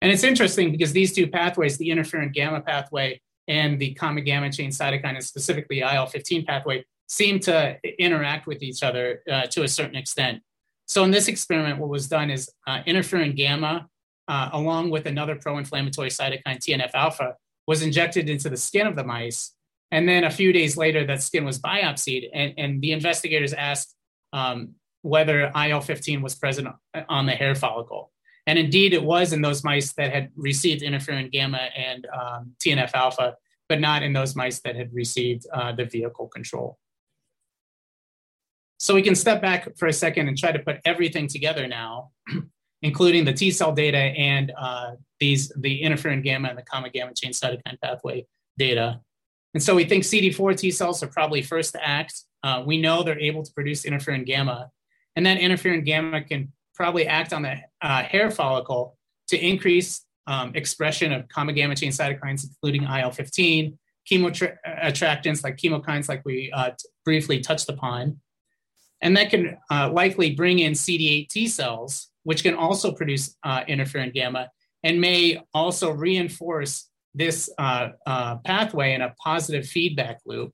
And it's interesting because these two pathways, the interferon gamma pathway and the gamma gamma chain cytokine, and specifically IL 15 pathway, seem to interact with each other uh, to a certain extent. So in this experiment, what was done is uh, interferon gamma, uh, along with another pro inflammatory cytokine, TNF alpha, was injected into the skin of the mice and then a few days later, that skin was biopsied, and, and the investigators asked um, whether IL 15 was present on the hair follicle. And indeed, it was in those mice that had received interferon gamma and um, TNF alpha, but not in those mice that had received uh, the vehicle control. So we can step back for a second and try to put everything together now, including the T cell data and uh, these the interferon gamma and the gamma gamma chain cytokine pathway data. And so we think CD4 T cells are probably first to act. Uh, we know they're able to produce interferon gamma, and that interferon gamma can probably act on the uh, hair follicle to increase um, expression of gamma gamma chain cytokines, including IL 15, chemoattractants like chemokines, like we uh, t- briefly touched upon. And that can uh, likely bring in CD8 T cells, which can also produce uh, interferon gamma and may also reinforce this uh, uh, pathway in a positive feedback loop,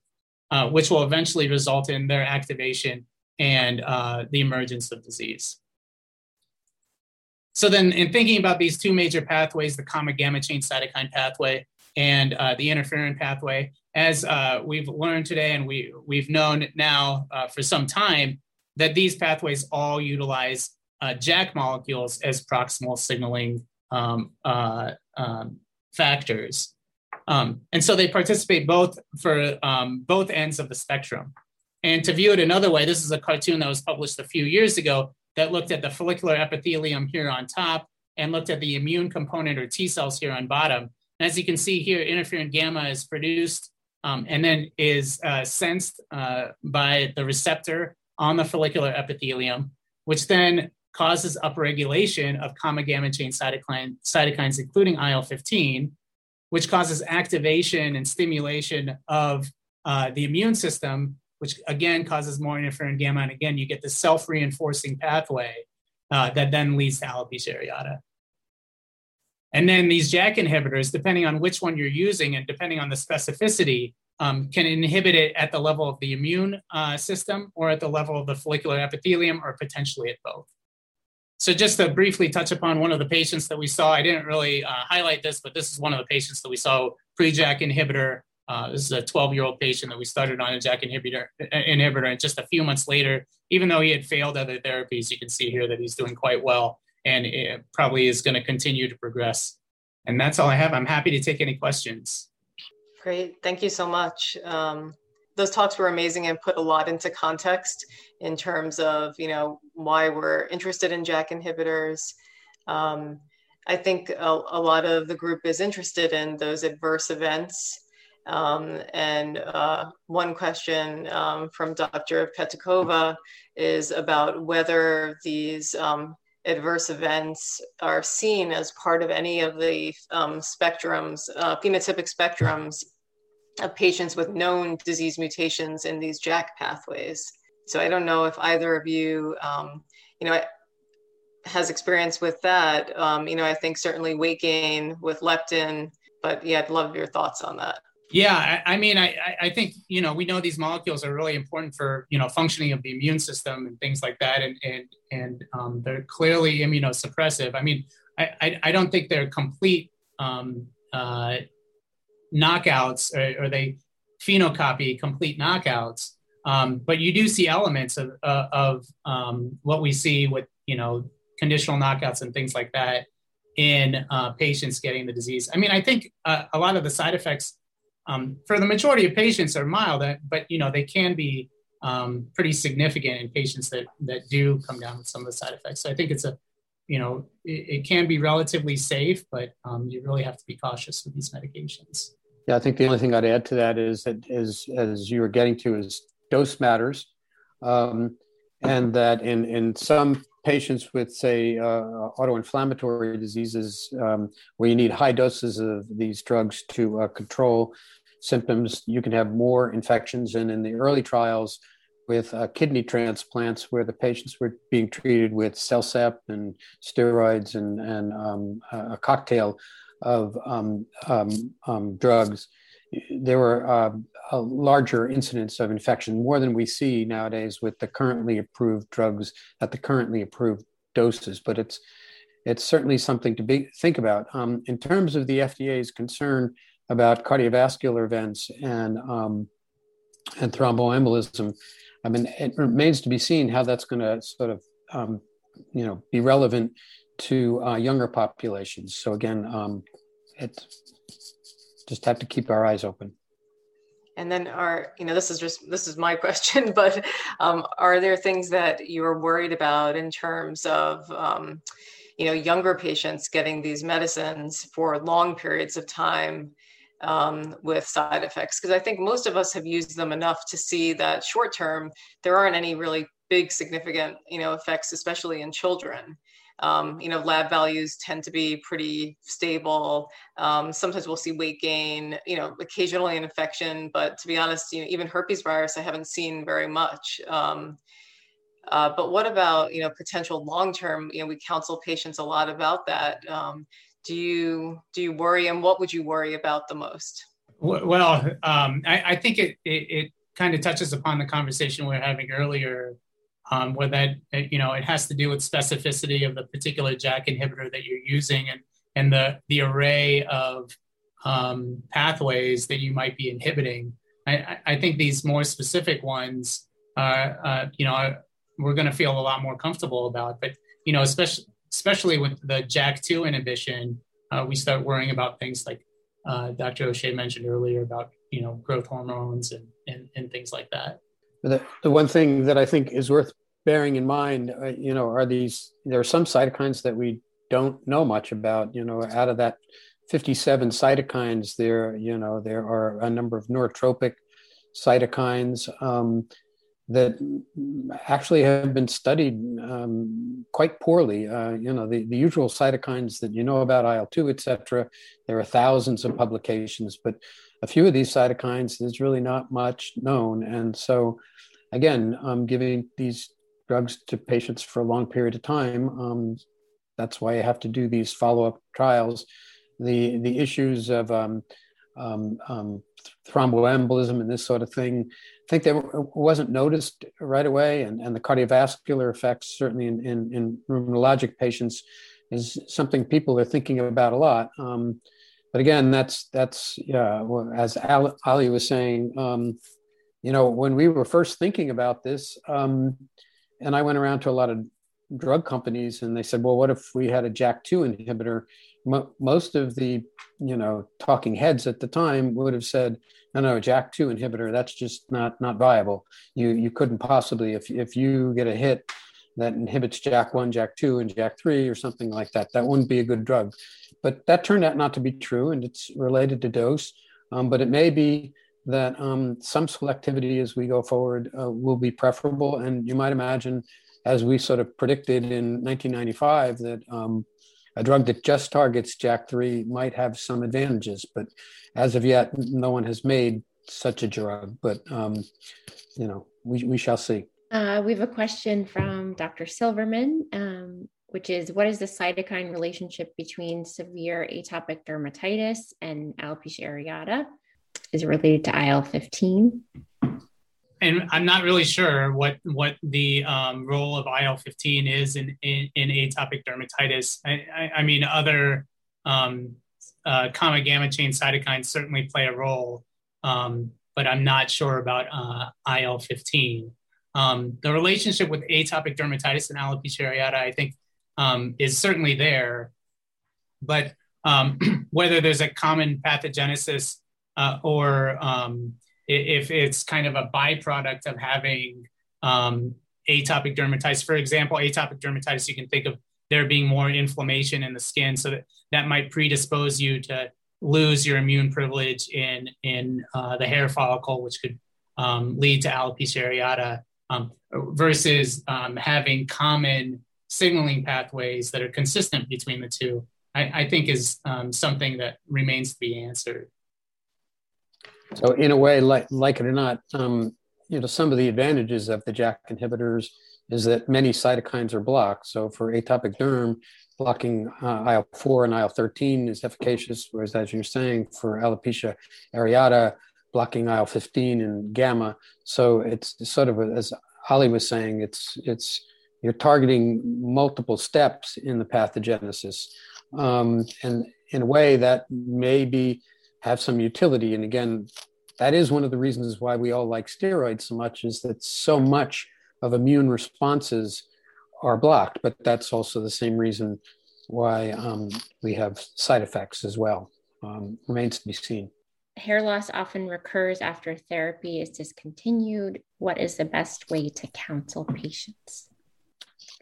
uh, which will eventually result in their activation and uh, the emergence of disease. So then in thinking about these two major pathways, the gamma gamma chain cytokine pathway and uh, the interferon pathway, as uh, we've learned today and we, we've known now for some time, that these pathways all utilize JAK molecules as proximal signaling um, um, factors. Um, and so they participate both for um, both ends of the spectrum. And to view it another way, this is a cartoon that was published a few years ago that looked at the follicular epithelium here on top and looked at the immune component or T cells here on bottom. And as you can see here, interferon gamma is produced um, and then is uh, sensed uh, by the receptor on the follicular epithelium, which then causes upregulation of gamma gamma chain cytokine, cytokines, including IL 15, which causes activation and stimulation of uh, the immune system, which again causes more interferon gamma. And again, you get this self reinforcing pathway uh, that then leads to alopecia areata. And then these JAK inhibitors, depending on which one you're using and depending on the specificity, um, can inhibit it at the level of the immune uh, system or at the level of the follicular epithelium or potentially at both. So just to briefly touch upon one of the patients that we saw, I didn't really uh, highlight this, but this is one of the patients that we saw pre-JAK inhibitor. Uh, this is a 12-year-old patient that we started on a JAK inhibitor, uh, inhibitor, and just a few months later, even though he had failed other therapies, you can see here that he's doing quite well, and it probably is going to continue to progress. And that's all I have. I'm happy to take any questions. Great, thank you so much. Um, those talks were amazing and put a lot into context in terms of you know why we're interested in JAK inhibitors. Um, I think a, a, lot of the group is interested in those adverse events. Um, and uh, one question um, from Dr. Petukhova is about whether these um, adverse events are seen as part of any of the um, spectrums, uh, phenotypic spectrums of patients with known disease mutations in these JAK pathways. So I don't know if either of you, um, you know, has experience with that. Um, you know, I think certainly weight gain with leptin, but yeah, I'd love your thoughts on that. Yeah, I, I mean, I, I think you know we know these molecules are really important for you know functioning of the immune system and things like that, and and and um, they're clearly immunosuppressive. I mean, I, I, I don't think they're complete um, uh, knockouts, or, or, they phenocopy complete knockouts. Um, but you do see elements of, uh, of um, what we see with you know conditional knockouts and things like that in uh, patients getting the disease. I mean, I think uh, a lot of the side effects um, for the majority of patients are mild, uh, but you know they can be um, pretty significant in patients that that do come down with some of the side effects. So I think it's a you know it, it can be relatively safe, but um, you really have to be cautious with these medications. Yeah, I think the only thing I'd add to that is that as as you were getting to is dose matters, um, and that in in some patients with, say, uh, autoinflammatory diseases, um, where you need high doses of these drugs to uh, control symptoms, you can have more infections. And in the early trials with uh, kidney transplants, where the patients were being treated with CellCept and steroids and, and um, a cocktail of um, um, um drugs, there were uh, a larger incidence of infection, more than we see nowadays with the currently approved drugs at the currently approved doses. But it's it's certainly something to be think about. Um, in terms of the FDA's concern about cardiovascular events and um, and thromboembolism, I mean, it remains to be seen how that's going to sort of um, you know be relevant to uh, younger populations. So again, um, it's just have to keep our eyes open. And then are, you know, this is just, this is my question, but um, are there things that you're worried about in terms of, um, you know, younger patients getting these medicines for long periods of time um, with side effects? Because I think most of us have used them enough to see that short term, there aren't any really big significant, you know, effects, especially in children. Um, you know, lab values tend to be pretty stable. Um, sometimes we'll see weight gain, you know, occasionally an infection, but to be honest, you know, even herpes virus, I haven't seen very much. Um, uh, but what about, you know, potential long-term, you know, we counsel patients a lot about that. Um, do you, do you worry and what would you worry about the most? Well, um, I, I, think it, it, it kind of touches upon the conversation we are having earlier um, where that you know it has to do with specificity of the particular JAK inhibitor that you're using and and the the array of um, pathways that you might be inhibiting. I, I think these more specific ones, are, uh, you know, we're going to feel a lot more comfortable about. But you know, especially especially with the JAK2 inhibition, uh, we start worrying about things like uh, Dr. O'Shea mentioned earlier about you know growth hormones and and, and things like that. The, the one thing that I think is worth bearing in mind, uh, you know, are these, there are some cytokines that we don't know much about, you know, out of that 57 cytokines, there, you know, there are a number of neurotropic cytokines um, that actually have been studied um, quite poorly. Uh, you know, the, the usual cytokines that you know about, IL-2, et cetera, there are thousands of publications, but a few of these cytokines, there's really not much known. And so, again, um, giving these drugs to patients for a long period of time, um, that's why you have to do these follow-up trials. The the issues of um, um, um thromboembolism and this sort of thing, I think that wasn't noticed right away, and, and the cardiovascular effects, certainly in, in, in rheumatologic patients, is something people are thinking about a lot. Um, but again, that's that's yeah. As Ali was saying, um, you know, when we were first thinking about this, um, and I went around to a lot of drug companies, and they said, "Well, what if we had a JAK2 inhibitor?" most of the you know talking heads at the time would have said, "No, no, JAK2 inhibitor. That's just not not viable. You you couldn't possibly if if you get a hit." That inhibits JAK1, JAK2, and JAK3 or something like that. That wouldn't be a good drug but that turned out not to be true, and it's related to dose. Um, but it may be that um, some selectivity as we go forward uh, will be preferable. And you might imagine, as we sort of predicted in 1995, that um, a drug that just targets JAK3 might have some advantages. But as of yet, no one has made such a drug. But, um, you know, we, we shall see. Uh, we have a question from Dr. Silverman. Which is what is the cytokine relationship between severe atopic dermatitis and alopecia areata? is related to IL 15? And I'm not really sure what what the um, role of IL 15 is in, in, in atopic dermatitis. I, I, I mean, other um, uh, common gamma chain cytokines certainly play a role, um, but I'm not sure about uh, IL 15. Um, the relationship with atopic dermatitis and alopecia areata, I think, um, is certainly there, but um, whether there's a common pathogenesis uh, or um, if it's kind of a byproduct of having um, atopic dermatitis. For example, atopic dermatitis, you can think of there being more inflammation in the skin, so that that might predispose you to lose your immune privilege in in uh, the hair follicle, which could um, lead to alopecia areata, um, versus having common signaling pathways that are consistent between the two. I, I think is um, something that remains to be answered. So in a way, like, like it or not, um, you know, some of the advantages of the JAK inhibitors is that many cytokines are blocked. So for atopic derm, blocking uh, IL-4 and IL-13 is efficacious, whereas as you're saying, for alopecia areata, blocking IL-15 and gamma. So it's sort of, a, as Ali was saying, it's, it's, you're targeting multiple steps in the pathogenesis. Um, and in a way that maybe have some utility. And again, that is one of the reasons why we all like steroids so much is that so much of immune responses are blocked, but that's also the same reason why um, we have side effects as well. Um, remains to be seen. Hair loss often recurs after therapy is discontinued. What is the best way to counsel patients?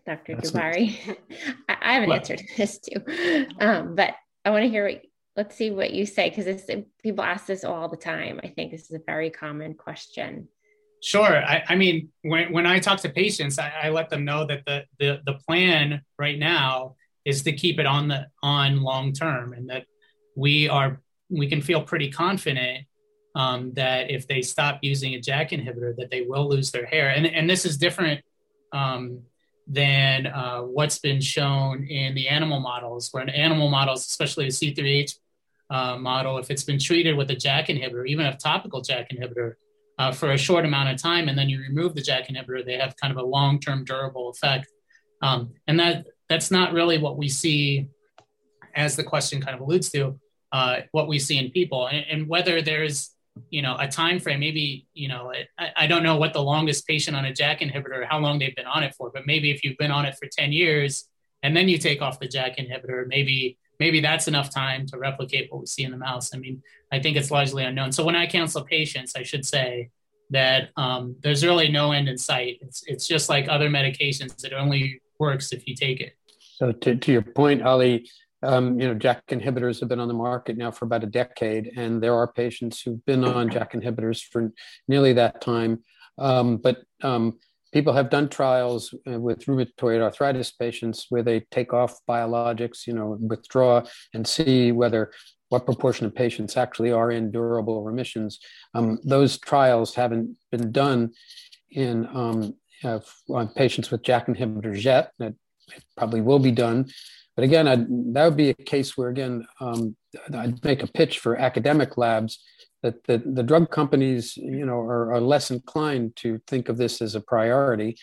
Dr. Jabbari. I, I have an answer to this too, um, but I want to hear what let's see what you say because people ask this all the time. I think this is a very common question. Sure. I, I mean, when, when I talk to patients, I, I let them know that the, the the plan right now is to keep it on the on long term, and that we are we can feel pretty confident um, that if they stop using a JAK inhibitor, that they will lose their hair. And and this is different um, than uh, what's been shown in the animal models, where in animal models, especially the C3H uh, model, if it's been treated with a JAK inhibitor, even a topical JAK inhibitor, uh, for a short amount of time, and then you remove the JAK inhibitor, they have kind of a long-term durable effect. Um, and that that's not really what we see, as the question kind of alludes to, uh, what we see in people, and, and, whether there's you know a time frame. Maybe you know I, I don't know what the longest patient on a JAK inhibitor, how long they've been on it for, but maybe if you've been on it for ten years and then you take off the JAK inhibitor, maybe maybe that's enough time to replicate what we see in the mouse. I mean, I think it's largely unknown. So when I counsel patients, I should say that um, there's really no end in sight. It's, it's just like other medications. It only works if you take it. So to, to your point, Ali, um, you know, JAK inhibitors have been on the market now for about a decade, and there are patients who've been on JAK inhibitors for nearly that time. Um, but um, people have done trials uh, with rheumatoid arthritis patients where they take off biologics, you know, withdraw and see whether what proportion of patients actually are in durable remissions. Um, those trials haven't been done in um, uh, on patients with JAK inhibitors yet. It probably will be done. But again, I'd, that would be a case where, again, um, I'd make a pitch for academic labs that the, the drug companies, you know, are, are less inclined to think of this as a priority,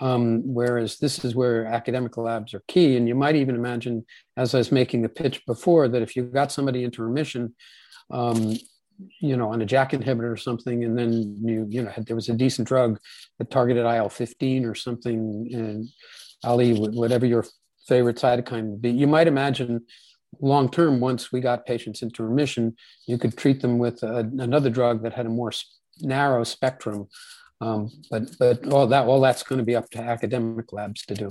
um, whereas this is where academic labs are key. And you might even imagine, as I was making the pitch before, that if you got somebody into remission, um, you know, on a JAK inhibitor or something, and then you, you know, there was a decent drug that targeted IL fifteen or something, and Ali, whatever your favorite cytokine would be, you might imagine long term, once we got patients into remission, you could treat them with a, another drug that had a more narrow spectrum. Um, but but all that all that's going to be up to academic labs to do.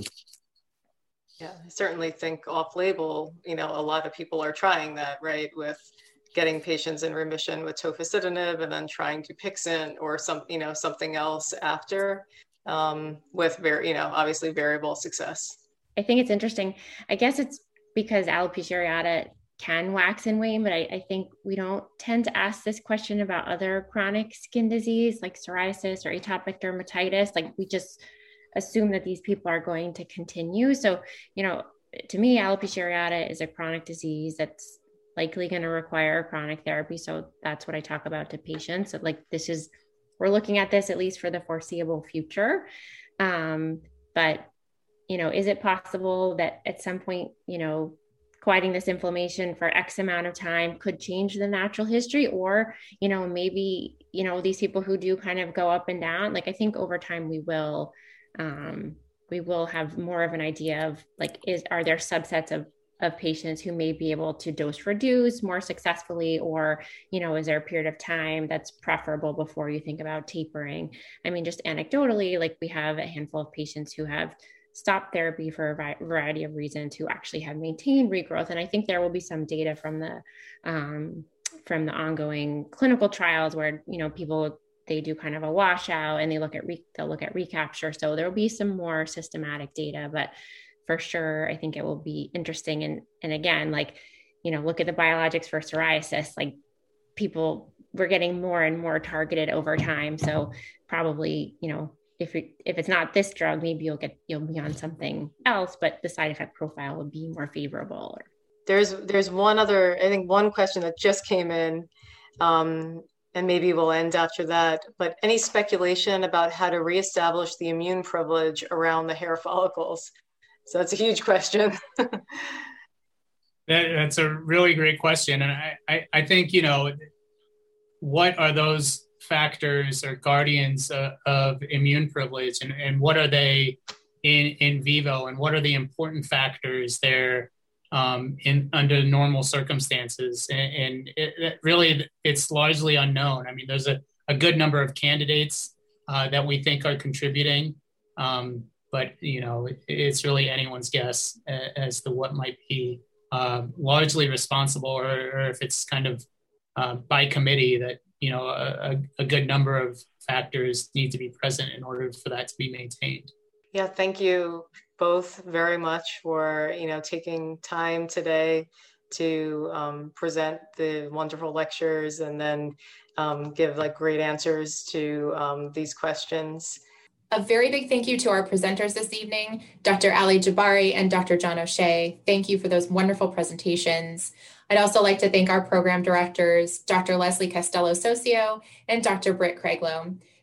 Yeah, I certainly think off-label. You know, a lot of people are trying that, right? With getting patients in remission with tofacitinib and then trying Dupixent or some, you know, something else after, um, with very, you know, obviously variable success. I think it's interesting. I guess it's because alopecia areata can wax and wane, but I, I, think we don't tend to ask this question about other chronic skin disease like psoriasis or atopic dermatitis. Like we just assume that these people are going to continue. So, you know, to me, alopecia areata is a chronic disease that's likely going to require chronic therapy. So that's what I talk about to patients. So like this is, we're looking at this at least for the foreseeable future. Um, but, you know, is it possible that at some point, you know, quieting this inflammation for X amount of time could change the natural history? Or, you know, maybe, you know, these people who do kind of go up and down, like I think over time we will, um, we will have more of an idea of like is are there subsets of of patients who may be able to dose reduce more successfully or you know is there a period of time that's preferable before you think about tapering i mean just anecdotally like we have a handful of patients who have stopped therapy for a variety of reasons who actually have maintained regrowth. And i think there will be some data from the um, from the ongoing clinical trials where you know people they do kind of a washout and they look at re- they'll look at recapture. So there will be some more systematic data but for sure i think it will be interesting. And and again like you know look at the biologics for psoriasis like people we're getting more and more targeted over time. So probably you know if it, if it's not this drug maybe you'll get you'll be on something else but the side effect profile would be more favorable Or... there's there's one other i think one question that just came in um, and maybe we'll end after that but any speculation about how to reestablish the immune privilege around the hair follicles so that's a huge question. that, that's a really great question. And I, I, I, think, you know, what are those factors or guardians uh, of immune privilege and, and what are they in, in vivo and what are the important factors there um, in under normal circumstances? And, and it, it really, it's largely unknown. I mean, there's a, a good number of candidates uh, that we think are contributing. Um, but you know it, it's really anyone's guess as to what might be uh, largely responsible or, or, if it's kind of uh, by committee that you know a, a, good number of factors need to be present in order for that to be maintained yeah thank you both very much for you know taking time today to um, present the wonderful lectures and then um, give like great answers to um, these questions a very big thank you to our presenters this evening, Dr. Ali Jabbari and Dr. John O'Shea. Thank you for those wonderful presentations. I'd also like to thank our program directors, Dr. Leslie Castelo-Soccio and Dr. Britt Craiglow.